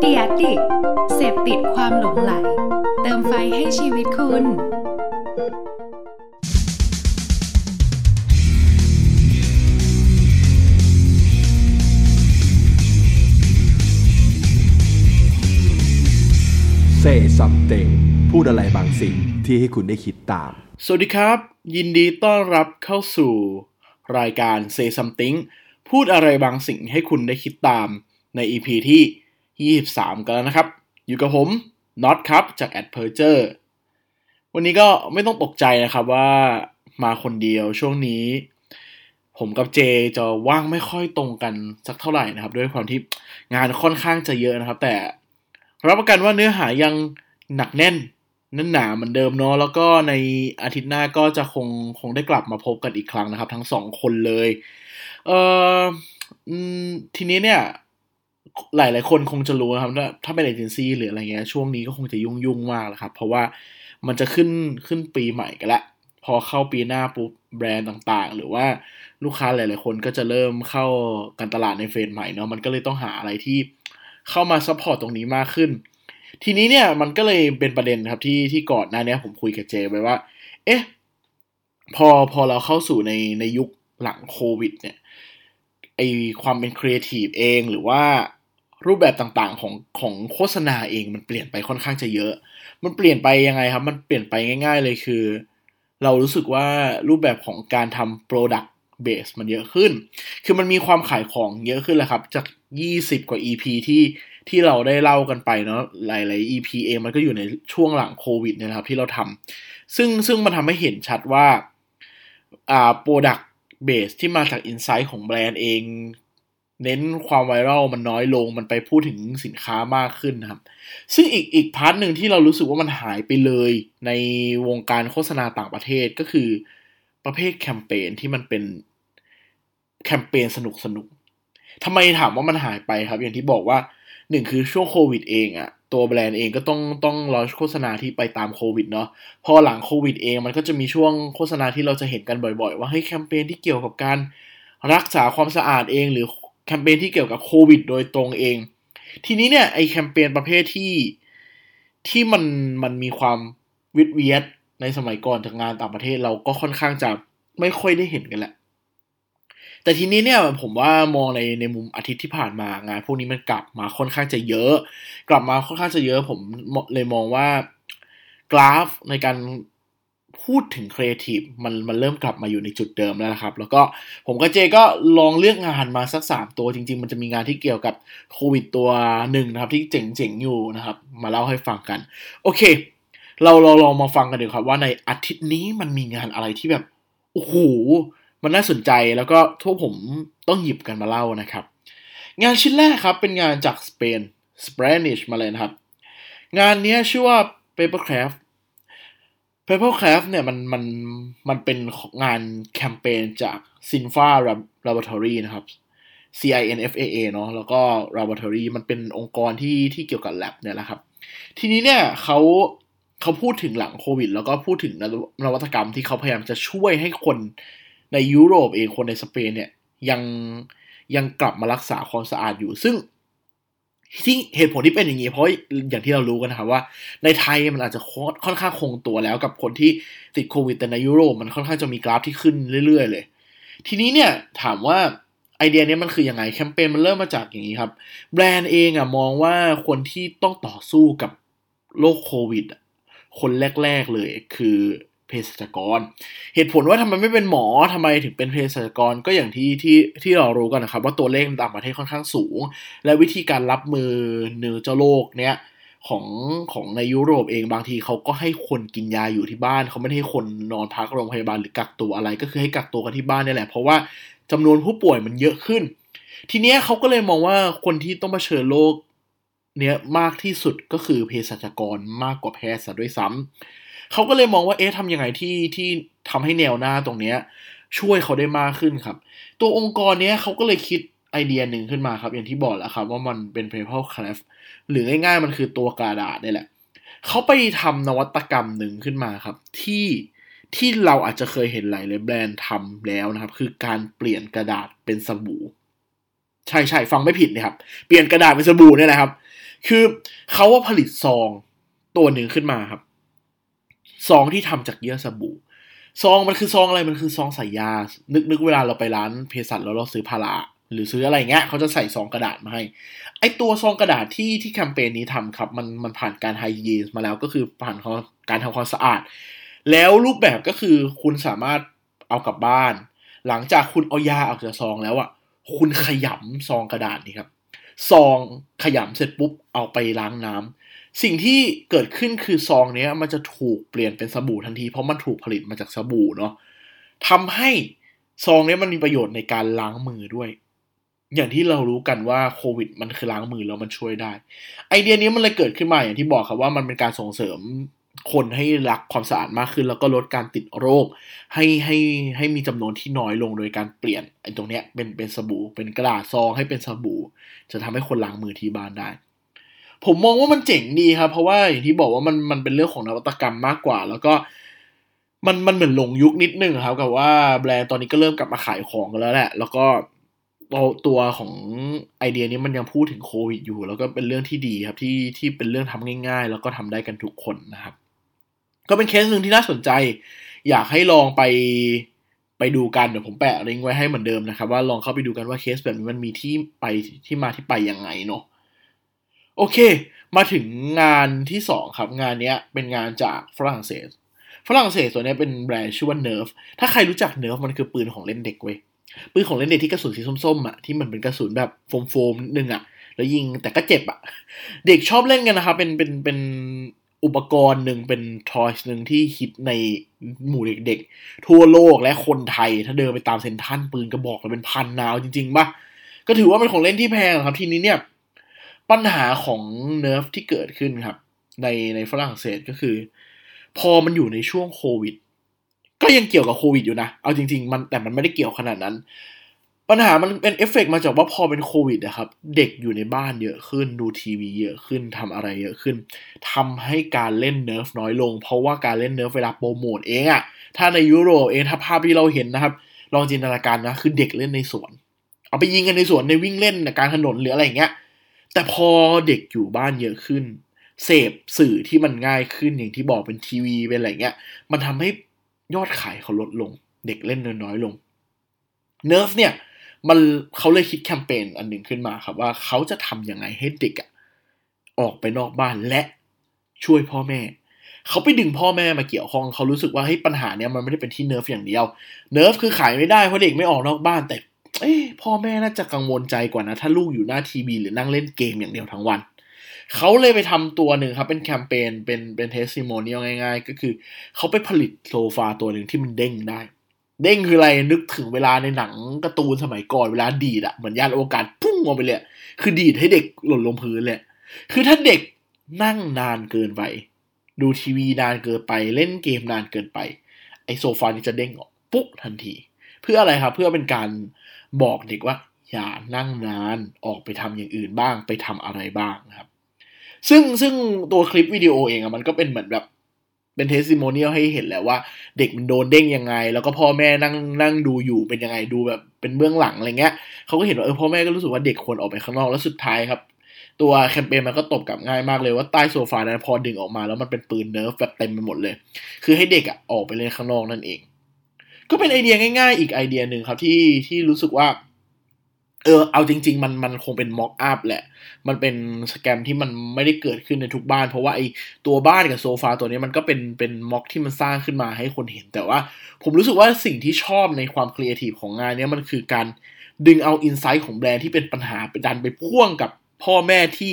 เดียดิเสพติดความหลงไหล เติมไฟให้ชีวิตคุณ Say something พูดอะไรบางสิ่งที่ให้คุณได้คิดตาม สวัสดีครับ ยินดีต้อนรับเข้าสู่รายการ Say Something พูดอะไรบางสิ่งให้คุณได้คิดตามใน EP ที่ 23 กันแล้วนะครับ อยู่กับผมน็อตครับจาก a d p e r g e r วันนี้ก็ไม่ต้องตกใจนะครับว่ามาคนเดียวช่วงนี้ ผมกับเจจะว่างไม่ค่อยตรงกันสักเท่าไหร่นะครับ ด้วยความที่งานค่อนข้างจะเยอะนะครับ แต่รับประกันว่าเนื้อหายังหนักแน่นนั่นหนาเหมือนเดิมเนาะแล้วก็ในอาทิตย์หน้าก็จะคงคงได้กลับมาพบกันอีกครั้งนะครับ ทั้งสองคนเลย เออทีนี้เนี่ย หลายหลายคนคงจะรู้นะครับว่าถ้าเป็นเอเจนซี่หรืออะไรเงี้ยช่วงนี้ก็คงจะยุ่งยุ่งมากแหละครับ เพราะว่ามันจะขึ้นขึ้นปีใหม่กันละพอเข้าปีหน้าปุ๊บแบรนด์ต่างๆ หรือว่าลูกค้าหลาย ๆ คนก็จะเริ่มเข้าการตลาดใน phase ใหม่เนาะมันก็เลยต้องหาอะไรที่เข้ามา support ตรงนี้มากขึ้น ทีนี้เนี่ยมันก็เลยเป็นประเด็นครับที่ที่ก่อนหน้านี้ผมคุยกับเจไปว่า เอ๊ะพอพอเราเข้าสู่ในในยุคหลังโควิดเนี่ย ไอความเป็นครีเอทีฟเองหรือว่ารูปแบบต่างๆของของโฆษณาเองมันเปลี่ยนไปค่อนข้างจะเยอะ มันเปลี่ยนไปยังไงครับ มันเปลี่ยนไปง่าย ๆ เลยคือ เรารู้สึกว่ารูปแบบของการทำ product base มันเยอะขึ้น คือมันมีความขายของเยอะขึ้นแหละครับ จาก 20 กว่า EP ที่ที่เราได้เล่ากันไปเนาะ หลายๆ EP เองมันก็อยู่ในช่วงหลังโควิดเนี่ยครับที่เราทำซึ่งซึ่งมันทำให้เห็นชัดว่าอ่า product base ที่มาจาก insight ของแบรนด์เอง เน้นความ viral มันน้อยลงมันไปพูดถึงสินค้ามากขึ้นนะครับ ซึ่งอีกอีก part หนึ่งที่เรารู้สึกว่ามันหายไปเลยในวงการโฆษณาต่างประเทศก็คือประเภทแคมเปญที่มันเป็นแคมเปญสนุกสนุกทำไมถามว่ามันหายไปครับ อย่างที่บอกว่า หนึ่งคือช่วงโควิดเองอะตัวแบรนด์เองก็ต้องต้องรอโฆษณาที่ไปตามโควิดเนาะพอหลังโควิดเองมันก็จะมีช่วงโฆษณาที่เราจะเห็นกันบ่อย ๆ ว่าเฮ้ยแคมเปญที่เกี่ยวกับการรักษาความสะอาดเอง หรือแคมเปญที่เกี่ยวกับโควิดโดยตรงเอง ทีนี้เนี่ยไอแคมเปญประเภทที่ที่มันมันมีความวิดเวียดในสมัยก่อนจากงานต่างประเทศเราก็ค่อนข้างจะไม่ค่อยได้เห็นกันแหละ แต่ทีนี้เนี่ยผมว่ามองในในมุมอาทิตย์ที่ผ่านมางานพวกนี้มันกลับมาค่อนข้างจะเยอะ กลับมาค่อนข้างจะเยอะ ผมเลยมองว่ากราฟในการพูดถึงครีเอทีฟมันมันเริ่มกลับมาอยู่ในจุดเดิมแล้วนะครับ แล้วก็ผมกับเจก็ลองเลือกงานมาสักสามตัวจริง ๆ มันจะมีงานที่เกี่ยวกับโควิดตัวหนึ่งนะครับ ที่เจ๋งๆอยู่นะครับ มาเล่าให้ฟังกัน โอเค เราเราลองมาฟังกันดีครับว่าในอาทิตย์นี้มันมีงานอะไรที่แบบโอ้โห มันน่าสนใจแล้วก็ทุกผมต้องหยิบกันมาเล่านะครับ งานชิ้นแรกครับเป็นงานจากสเปน Spanish มาเลยนะครับ งานนี้ชื่อว่า Papercraft Papercraft เนี่ยมันมันมันเป็นงานแคมเปญจาก Sinfa Laboratory นะครับ C I N F A A เนาะแล้วก็ Laboratory มันเป็นองค์กรที่ที่เกี่ยวกับ lab เนี่ยแหละครับ ทีนี้เนี่ยเขาเขาพูดถึงหลังโควิด แล้วก็พูดถึงนวัตกรรมที่เขาพยายามจะช่วยให้คน ในยุโรปเองคนในสเปนเนี่ยยังยังกลับมารักษาความสะอาดอยู่ ซึ่งที่เหตุผลที่เป็นอย่างนี้เพราะอย่างที่เรารู้กันนะครับว่า ในไทยมันอาจจะค่อนข้างคงตัวแล้วกับคนที่ติดโควิดแต่ในยุโรปมันค่อนข้างจะมีกราฟที่ขึ้นเรื่อย ๆ เลย ทีนี้เนี่ยถามว่าไอเดียนี้มันคืออยังไงแคมเปญมันเริ่มมาจากอย่างนี้ครับ แบรนด์เองอะมองว่าคนที่ต้องต่อสู้กับโรคโควิดคนแรก ๆเลยคือ เภสัชกร เหตุผลว่าทำไมไม่เป็นหมอทำไมถึงเป็นเภสัชกรก็อย่างที่ที่ที่เรารู้กันนะครับ ว่าตัวเลขต่างประเทศค่อนข้างสูง และวิธีการรับมือเนื้อเจ้าโรคเนี้ยของของในยุโรปเองบางทีเขาก็ให้คนกินยาอยู่ที่บ้าน เขาไม่ให้คนนอนพักโรงพยาบาลหรือกักตัวอะไร ก็คือให้กักตัวกันที่บ้านนี่แหละ เพราะว่าจำนวนผู้ป่วยมันเยอะขึ้น ทีเนี้ยเขาก็เลยมองว่าคนที่ต้องมาเชิญโรค เนี้ยมากที่สุดก็คือเภสัชกรมากกว่าแพทย์ซะด้วยซ้ำเขาก็เลยมองว่าเอ๊ะทำยังไงที่ที่ทำให้แนวหน้าตรงเนี้ยช่วยเขาได้มากขึ้นครับ ตัวองค์กรเนี้ยเขาก็เลยคิดไอเดียหนึ่งขึ้นมาครับ อย่างที่บอกแล้วครับ ว่ามันเป็น paper craft หรือง่ายๆมันคือตัวกระดาษนี่แหละ เขาไปทำนวัตกรรมหนึ่งขึ้นมาครับ ที่ที่เราอาจจะเคยเห็นหลายเลยแบรนด์ทำแล้วนะครับ คือการเปลี่ยนกระดาษเป็นสบู่ ใช่ใช่ฟังไม่ผิดนะครับ เปลี่ยนกระดาษเป็นสบู่เนี่ยแหละครับ คือเขาว่าผลิตซองตัวหนึ่งขึ้นมาครับ ซองที่ทำจากเยื่อสบู่ ซองมันคือซองอะไรมันคือซองใส่ยา นึกนึกเวลาเราไปร้านเภสัชแล้วเราซื้อพาราหรือซื้ออะไรเงี้ยเขาจะใส่ซองกระดาษมาให้ ไอตัวซองกระดาษที่ที่แคมเปญนี้ทำครับ มันมันผ่านการไฮยีนมาแล้วก็คือผ่านการทำความสะอาด แล้วรูปแบบก็คือคุณสามารถเอากลับบ้าน หลังจากคุณเอายาออกจากซองแล้วอะ คุณขยำซองกระดาษนี่ครับ ซองขยำเสร็จปุ๊บเอาไปล้างน้ำสิ่งที่เกิดขึ้นคือซองเนี้ย มันจะถูกเปลี่ยนเป็นสบู่ทันทีเพราะมันถูกผลิตมาจากสบู่เนาะทำให้ซองนี้มันมีประโยชน์ในการล้างมือด้วย อย่างที่เรารู้กันว่าโควิด มันคือล้างมือแล้วมันช่วยได้ ไอเดียนี้มันเลยเกิดขึ้นมาอย่างที่บอกครับว่ามันเป็นการส่งเสริม คนให้รักความสะอาดมากขึ้น แล้วก็ลดการติดโรค ให้ให้ให้มีจำนวนที่น้อยลงโดยการเปลี่ยนไอ้ตรงเนี้ยเป็นเป็นสบู่ เป็นกระดาษซองให้เป็นสบู่ จะทำให้คนล้างมือที่บ้านได้ ผมมองว่ามันเจ๋งดีครับ เพราะว่าอย่างที่บอกว่ามันมันเป็นเรื่องของนวัตกรรมมากกว่า แล้วก็มันมันเหมือนหลงยุคนิดนึงครับ กับว่าแบรนด์ตอนนี้ก็เริ่มกลับมาขายของกันแล้วแหละ แล้วก็ ตัวของไอเดียนี้มันยังพูดถึงโควิดอยู่ แล้วก็เป็นเรื่องที่ดีครับที่ที่เป็นเรื่องทำง่าย ๆ แล้วก็ทำได้กันทุกคนนะครับ ก็เป็นเคสหนึ่งที่น่าสนใจ อยากให้ลองไปไปดูกันเดี๋ยวผมแปะลิงก์ไว้ให้เหมือนเดิมนะครับ ว่าลองเข้าไปดูกันว่าเคสแบบนี้มันมีที่ไปที่มาที่ไปยังไงเนาะโอเค มาถึงงานที่สองครับ งานนี้เป็นงานจากฝรั่งเศส ฝรั่งเศสตัวนี้เป็นแบรนด์ชื่อว่า Nerf ถ้าใครรู้จัก Nerf มันคือปืนของเล่นเด็กเว้ย ปืนของเล่นเด็กที่กระสุนสีส้มๆอะที่มันเป็นกระสุนแบบโฟมๆนิดนึงอะ แล้วยิงแต่ก็เจ็บอะ เด็กชอบเล่นกันนะครับ เป็นเป็นเป็นอุปกรณ์หนึ่งเป็น toys หนึ่งที่ฮิตในหมู่เด็กๆ ทั่วโลกและคนไทย ถ้าเดินไปตามเซนทรัลปืนกระบอกเลยเป็นพันนะจริงๆป่ะ ก็ถือว่าเป็นของเล่นที่แพงครับทีนี้เนี่ย ปัญหาของ Nerf ที่เกิดขึ้นครับ ในในฝรั่งเศสก็คือ พอมันอยู่ในช่วงโควิด ก็ยังเกี่ยวกับโควิดอยู่นะ เอาจริง ๆ มันแต่มันไม่ได้เกี่ยวขนาดนั้น ปัญหามันเป็นเอฟเฟกมาจากว่าพอเป็นโควิดนะครับ เด็กอยู่ในบ้านเยอะขึ้น ดูทีวีเยอะขึ้นทำอะไรเยอะขึ้นทำให้การเล่น Nerf น้อยลง เพราะว่าการเล่น Nerf เวลาโปรโมทเองอะถ้าในยุโรปเองถ้าภาพที่เราเห็นนะครับ ลองจินตนาการนะ คือเด็กเล่นในสวน เอาไปยิงกันในสวนในวิ่งเล่นในการถนนหรืออะไรอย่างเงี้ย แต่พอเด็กอยู่บ้านเยอะขึ้น เสพสื่อที่มันง่ายขึ้นอย่างที่บอกเป็นทีวีเป็นอะไรเงี้ย มันทำให้ ยอดขายเขาลดลง เด็กเล่นน้อยลง Nerf เนี่ยมันเขาเลยคิดแคมเปญอันหนึ่งขึ้นมาครับว่าเขาจะทำยังไงให้เด็กอะออกไปนอกบ้านและช่วยพ่อแม่ เขาไปดึงพ่อแม่มาเกี่ยวข้องเขารู้สึกว่าเฮ้ยปัญหาเนี้ยมันไม่ได้เป็นที่ Nerf อย่างเดียว Nerf คือขายไม่ได้เพราะเด็กไม่ออกนอกบ้านแต่เอ้พ่อแม่น่าจะกังวลใจกว่านะ ถ้าลูกอยู่หน้าทีวีหรือนั่งเล่นเกมอย่างเดียวทั้งวัน เขาเลยไปทำตัวหนึ่งครับ เป็นแคมเปญเป็นเป็น testimonial ง่าย ๆ ก็คือเขาไปผลิตโซฟาตัวหนึ่งที่มันเด้งได้ เด้งคืออะไรนึกถึงเวลาในหนังการ์ตูนสมัยก่อนเวลาดีดอะเหมือนยานอวกาศพุ่งออกไปเลย คือดีดให้เด็กหล่นลงพื้นเลยคือถ้าเด็กนั่งนานเกินไป ดูทีวีนานเกินไปเล่นเกมนานเกินไป ไอโซฟานี้จะเด้งออกปุ๊บทันที เพื่ออะไรครับ เพื่อเป็นการบอกเด็กว่า อย่านั่งนานออกไปทำอย่างอื่นบ้าง ไปทำอะไรบ้างนะครับ ซึ่งซึ่งตัวคลิปวิดีโอเองอะมันก็เป็นเหมือนแบบเป็น testimonial ให้เห็นแล้วว่าเด็กมันโดนเด้งยังไง แล้วก็พ่อแม่นั่งนั่งดูอยู่เป็นยังไงดูแบบเป็นเบื้องหลังอะไรเงี้ยเขาก็เห็นว่าเออพ่อแม่ก็รู้สึกว่าเด็กควรออกไปข้างนอกแล้วสุดท้ายครับ ตัวแคมเปญมันก็ตบกลับง่ายมากเลยว่าใต้โซฟานั้นพอดึงออกมา แล้วมันเป็นปืน Nerf แบบเต็มไปหมดเลย คือให้เด็กอะออกไปเล่นข้างนอกนั่นเอง ก็เป็นไอเดียง่าย ๆ อีกไอเดียหนึ่งครับที่ที่รู้สึกว่า เออเอาจริง ๆ มันมันคงเป็น mock up แหละ มันเป็น scam ที่มันไม่ได้เกิดขึ้นในทุกบ้าน เพราะว่าไอตัวบ้านกับโซฟาตัวนี้มันก็เป็นเป็น mock ที่มันสร้างขึ้นมาให้คนเห็น แต่ว่าผมรู้สึกว่าสิ่งที่ชอบในความครีเอทีฟของงานนี้มันคือการดึงเอา insight ของแบรนด์ที่เป็นปัญหาไปดันไปพ่วงกับพ่อแม่ที่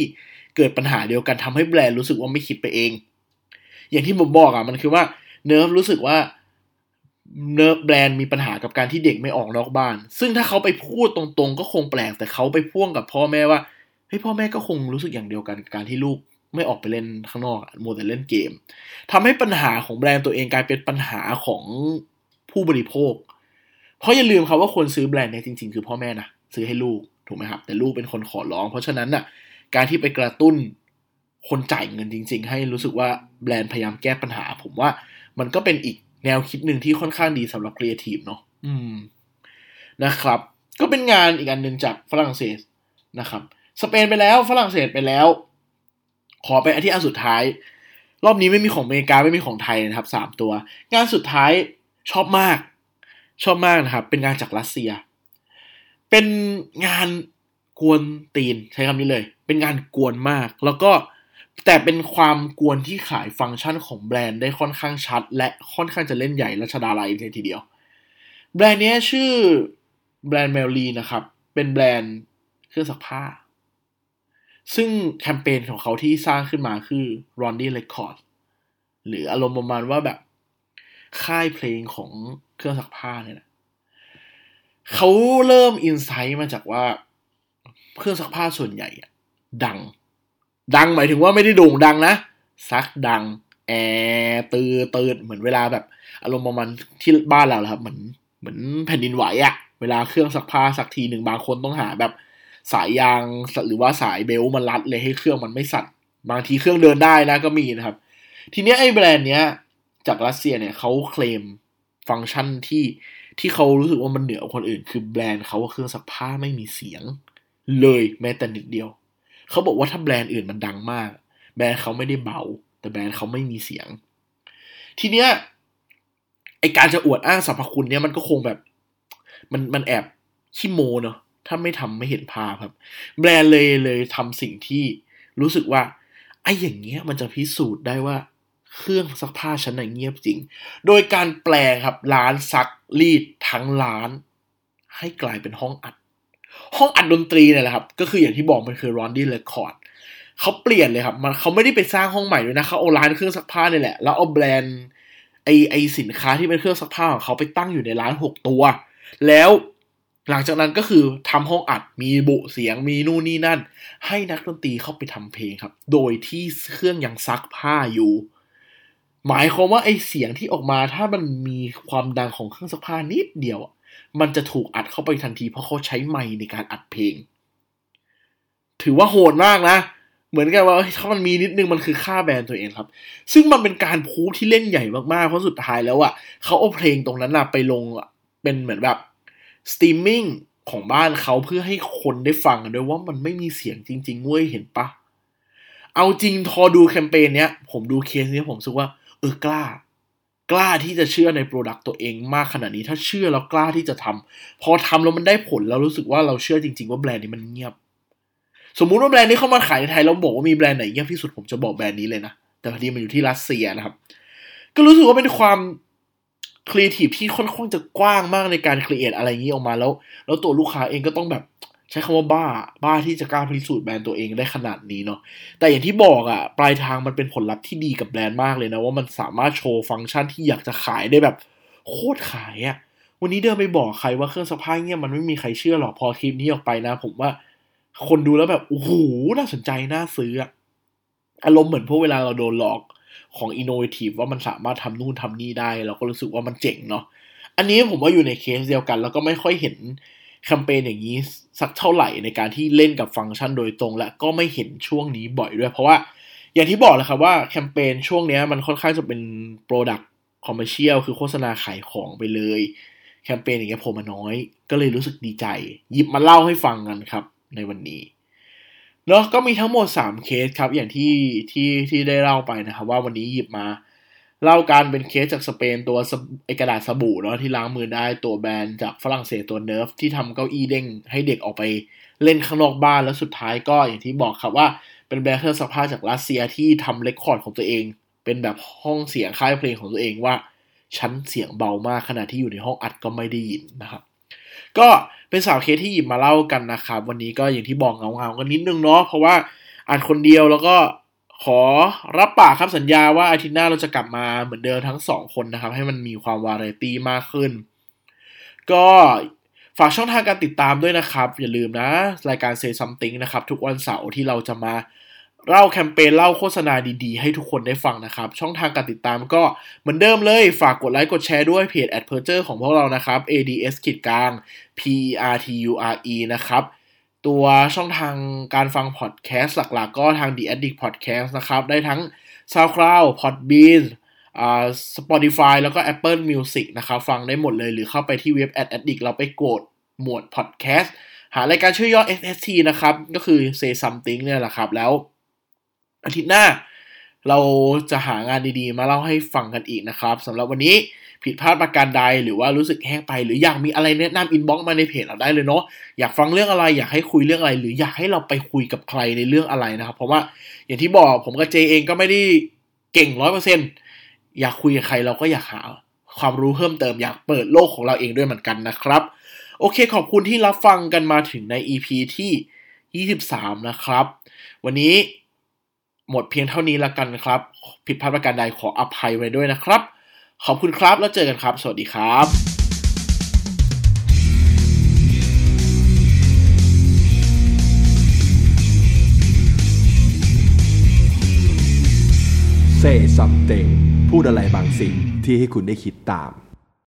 เกิดปัญหาเดียวกันทำให้แบรนด์รู้สึกว่าไม่คิดไปเอง อย่างที่ผมบอกอะ่ะมันคือว่า Nerf รู้สึกว่า Nerf แบรนด์มีปัญหากับการที่เด็กไม่ออกนอกบ้าน ซึ่งถ้าเขาไปพูดตรงๆ ก็คงแปลก แต่เขาไปพ่วงกับพ่อแม่ว่าเฮ้ยพ่อแม่ก็คงรู้สึกอย่างเดียวกันกับการที่ลูกไม่ออกไปเล่นข้างนอกมัวแต่เล่นเกมทำให้ปัญหาของแบรนด์ตัวเองกลายเป็นปัญหาของผู้บริโภค เพราะอย่าลืมครับว่าคนซื้อแบรนด์เนี่ยจริงๆ คือพ่อแม่นะซื้อให้ลูกถูกไหมครับ แต่ลูกเป็นคนขอร้อง เพราะฉะนั้นน่ะการที่ไปกระตุ้นคนจ่ายเงินจริง ๆ ให้รู้สึกว่าแบรนด์พยายามแก้ปัญหา ผมว่ามันก็เป็นอีก แนวคิดหนึ่งที่ค่อนข้างดีสำหรับครีเอทีฟเนาะอืมนะครับ ก็เป็นงานอีกอันหนึ่งจากฝรั่งเศสนะครับ สเปนไปแล้วฝรั่งเศสไปแล้ว ขอไปอาทิตย์อันสุดท้าย รอบนี้ไม่มีของอเมริกาไม่มีของไทยนะครับสามตัว งานสุดท้ายชอบมาก ชอบมากนะครับ เป็นงานจากรัสเซีย เป็นงานกวนตีนใช้คำนี้เลย เป็นงานกวนมาก แล้วก็ แต่เป็นความกวนที่ขายฟังก์ชันของแบรนด์ได้ค่อนข้างชัด และค่อนข้างจะเล่นใหญ่รัชดาลัยเลยทีเดียว แบรนด์นี้ชื่อแบรนด์เมลลีนะครับ เป็นแบรนด์เครื่องซักผ้า ซึ่งแคมเปญของเขาที่สร้างขึ้นมาคือ r o n d y Record หรืออารมณ์ประมาณว่าแบบ ค่ายเพลงของเครื่องซักผ้าเนี่ยนะเขาเริ่มอินไซต์มาจากว่าเครื่องซักผ้าส่วนใหญ่ดัง ดังหมายถึงว่าไม่ได้โด่งดังนะซักดัง แอร์ตือตืดเหมือนเวลาแบบ อารมณ์ประมาณที่บ้านเราแหละครับเหมือนเหมือนแผ่นดินไหวอะเวลาเครื่องซักผ้าสักทีหนึ่งบางคนต้องหาแบบสายยางหรือว่าสายเบลมันรัดเลยให้เครื่องมันไม่สั่นบางทีเครื่องเดินได้นะก็มีนะครับ ทีเนี้ยไอ้แบรนด์เนี้ยจากรัสเซียเนี่ยเขาเคลมฟังก์ชันที่ที่เขารู้สึกว่ามันเหนือคนอื่น คือแบรนด์เขาว่าเครื่องซักผ้าไม่มีเสียง เลยแม้แต่นิดเดียว เขาบอกว่าถ้าแบรนด์อื่นมันดังมาก แบรนด์เขาไม่ได้เบา แต่แบรนด์เขาไม่มีเสียง ทีเนี้ยไอการจะอวดอ้างสรรพคุณเนี่ยมันก็คงแบบ มันมันแอบขี้โมเนาะถ้าไม่ทำไม่เห็นภาพครับ แบรนด์เลยเลยทำสิ่งที่รู้สึกว่าไอ้อย่างเงี้ยมันจะพิสูจน์ได้ว่าเครื่องซักผ้าชั้นไหนเงียบจริง โดยการแปลงครับร้านซักรีดทั้งร้าน ให้กลายเป็นห้องอัด ห้องอัดดนตรีเนี่ยแหละครับ ก็คืออย่างที่บอกมันคือ Laundry Record เขาเปลี่ยนเลยครับ มันเขาไม่ได้ไปสร้างห้องใหม่ด้วยนะเขาเอาร้านเครื่องซักผ้าเนี่ยแหละ แล้วเอาแบรนด์ไอไอสินค้าที่เป็นเครื่องซักผ้าของเขาไปตั้งอยู่ในร้านหกตัว แล้วหลังจากนั้นก็คือทำห้องอัดมีบุเสียงมีนู่นนี่นั่น ให้นักดนตรีเข้าไปทำเพลงครับ โดยที่เครื่องยังซักผ้าอยู่ หมายความว่าไอเสียงที่ออกมาถ้ามันมีความดังของเครื่องซักผ้านิดเดียว มันจะถูกอัดเข้าไปทันทีเพราะเขาใช้ไมค์ในการอัดเพลง ถือว่าโหดมากนะ เหมือนกันว่าถ้ามันมีนิดนึงมันคือค่าแบรนด์ตัวเองครับ ซึ่งมันเป็นการพูดที่เล่นใหญ่มากๆ เพราะสุดท้ายแล้วอะเขาเอาเพลงตรงนั้นนะไปลงเป็นเหมือนแบบสตรีมมิ่งของบ้านเขาเพื่อให้คนได้ฟังด้วยว่ามันไม่มีเสียงจริงๆเว้ยเห็นปะเอาจริงพอดูแคมเปญเนี้ย ผมดูเคสเนี้ยผมรู้สึกว่า เออกล้า กล้าที่จะเชื่อใน product ตัวเองมากขนาดนี้ ถ้าเชื่อแล้วกล้าที่จะทำพอทำแล้วมันได้ผลแล้วรู้สึกว่าเราเชื่อจริง ๆ ว่าแบรนด์นี้มันเงียบ สมมุติว่าแบรนด์นี้เข้ามาขายในไทยแล้วบอกว่ามีแบรนด์ไหนเงียบที่สุดผมจะบอกแบรนด์นี้เลยนะแต่พอดีมันอยู่ที่รัสเซียนะครับ ก็รู้สึกว่าเป็นความ createีฟที่ค่อนข้างจะกว้างมากในการครีเอทอะไรอย่างนี้ออกมาแล้ว แล้วตัวลูกค้าเองก็ต้องแบบ ใช้คำว่าบ้า บ้าที่จะกล้าพิสูจน์แบรนด์ตัวเองได้ขนาดนี้เนาะแต่อย่างที่บอกอะปลายทางมันเป็นผลลัพธ์ที่ดีกับแบรนด์มากเลยนะ ว่ามันสามารถโชว์ฟังก์ชันที่อยากจะขายได้แบบ โคตรขายอะวันนี้เดินไปบอกใครว่าเครื่องซักผ้าเงี้ยมันไม่มีใครเชื่อหรอกพอคลิปนี้ออกไปนะ ผมว่า คนดูแล้วแบบโอ้โหน่าสนใจน่าซื้ออะอารมณ์เหมือนพวกเวลาเราโดนหลอกของ innovative ว่ามันสามารถทำนู่นทำนี่ได้ เราก็รู้สึกว่ามันเจ๋งเนาะอันนี้ผมว่าอยู่ในเคสเดียวกัน แล้วก็ไม่ค่อยเห็น แคมเปญอย่างนี้สักเท่าไหร่ในการที่เล่นกับฟังก์ชันโดยตรง และก็ไม่เห็นช่วงนี้บ่อยด้วย เพราะว่าอย่างที่บอกเลยครับว่าแคมเปญช่วงนี้มันค่อนข้างจะเป็น Product Commercial คือโฆษณาขายของไปเลย แคมเปญอย่างเงี้ยผมมาน้อย ก็เลยรู้สึกดีใจ หยิบมาเล่าให้ฟังกันครับ ในวันนี้เนาะก็มีทั้งหมด 3 เคสครับ อย่างที่ที่ที่ได้เล่าไปนะครับ ว่าวันนี้หยิบมา เล่าการเป็นเคสจากสเปนตัวไอกระดาษสบู่เนาะที่ล้างมือได้ตัวแบรนด์จากฝรั่งเศสตัว Nerf ที่ทำเก้าอี้เด้งให้เด็กออกไปเล่นข้างนอกบ้านแล้วสุดท้ายก็อย่างที่บอกครับว่าเป็นแบรนด์เครื่องซักผ้าจากรัสเซียที่ทำ record ของตัวเอง เป็นแบบห้องเสียงค่ายเพลงของตัวเองว่าชั้นเสียงเบามากขณะที่อยู่ในห้องอัดก็ไม่ได้ยินนะครับ ก็เป็นสาวเคสที่หยิบมาเล่ากันนะครับ วันนี้ก็อย่างที่บอกเงาๆกันนิดนึงเนาะเพราะว่าอ่านคนเดียวแล้วก็ ขอรับปากครับสัญญาว่าอาทิตย์หน้าเราจะกลับมาเหมือนเดิมทั้งสองคนนะครับ ให้มันมีความวาไรตี้มากขึ้น ก็ฝากช่องทางการติดตามด้วยนะครับ อย่าลืมนะ รายการ Say Something นะครับ ทุกวันเสาร์ที่เราจะมาเล่าแคมเปญเล่าโฆษณาดีๆ ให้ทุกคนได้ฟังนะครับ ช่องทางการติดตามก็เหมือนเดิมเลย ฝากกดไลค์กดแชร์ด้วยเพจ a d p e r t u r ของพวกเรานะครับ ads ขีดกลาง p r t u r e นะครับ ตัวช่องทางการฟังพอดแคสต์หลักๆ ก็ทาง The Addict Podcast นะครับ ได้ทั้ง SoundCloud Podbean อ่า Spotify แล้วก็ Apple Music นะครับ ฟังได้หมดเลยหรือเข้าไปที่เว็บ Ad Addict เราไปกดหมวดพอดแคสต์หารายการชื่อย่อ SST นะครับ ก็คือ Say Something เนี่ยแหละครับ แล้วอาทิตย์หน้าเราจะหางานดีๆ มาเล่าให้ฟังกันอีกนะครับสำหรับวันนี้ ผิดพลาดประการใด หรือว่ารู้สึกแห้งไป หรืออยากมีอะไรแนะนำ inbox มาในเพจเราได้เลยเนาะอยากฟังเรื่องอะไรอยากให้คุยเรื่องอะไร หรืออยากให้เราไปคุยกับใครในเรื่องอะไรนะครับ เพราะว่าอย่างที่บอกผมกับเจเองก็ไม่ได้เก่งร้อยเปอร์เซ็นต์อยากคุยกับใครเราก็อยากหาความรู้เพิ่มเติมอยากเปิดโลกของเราเองด้วยเหมือนกันนะครับ โอเคขอบคุณที่รับฟังกันมาถึงใน EP ที่ 23 นะครับ วันนี้หมดเพียงเท่านี้ละกันครับ ผิดพลาดประการใดขออภัยไว้ด้วยนะครับ ขอบคุณครับ แล้วเจอกันครับ สวัสดีครับ Say something พูดอะไรบางสิ่งที่ให้คุณได้คิดตาม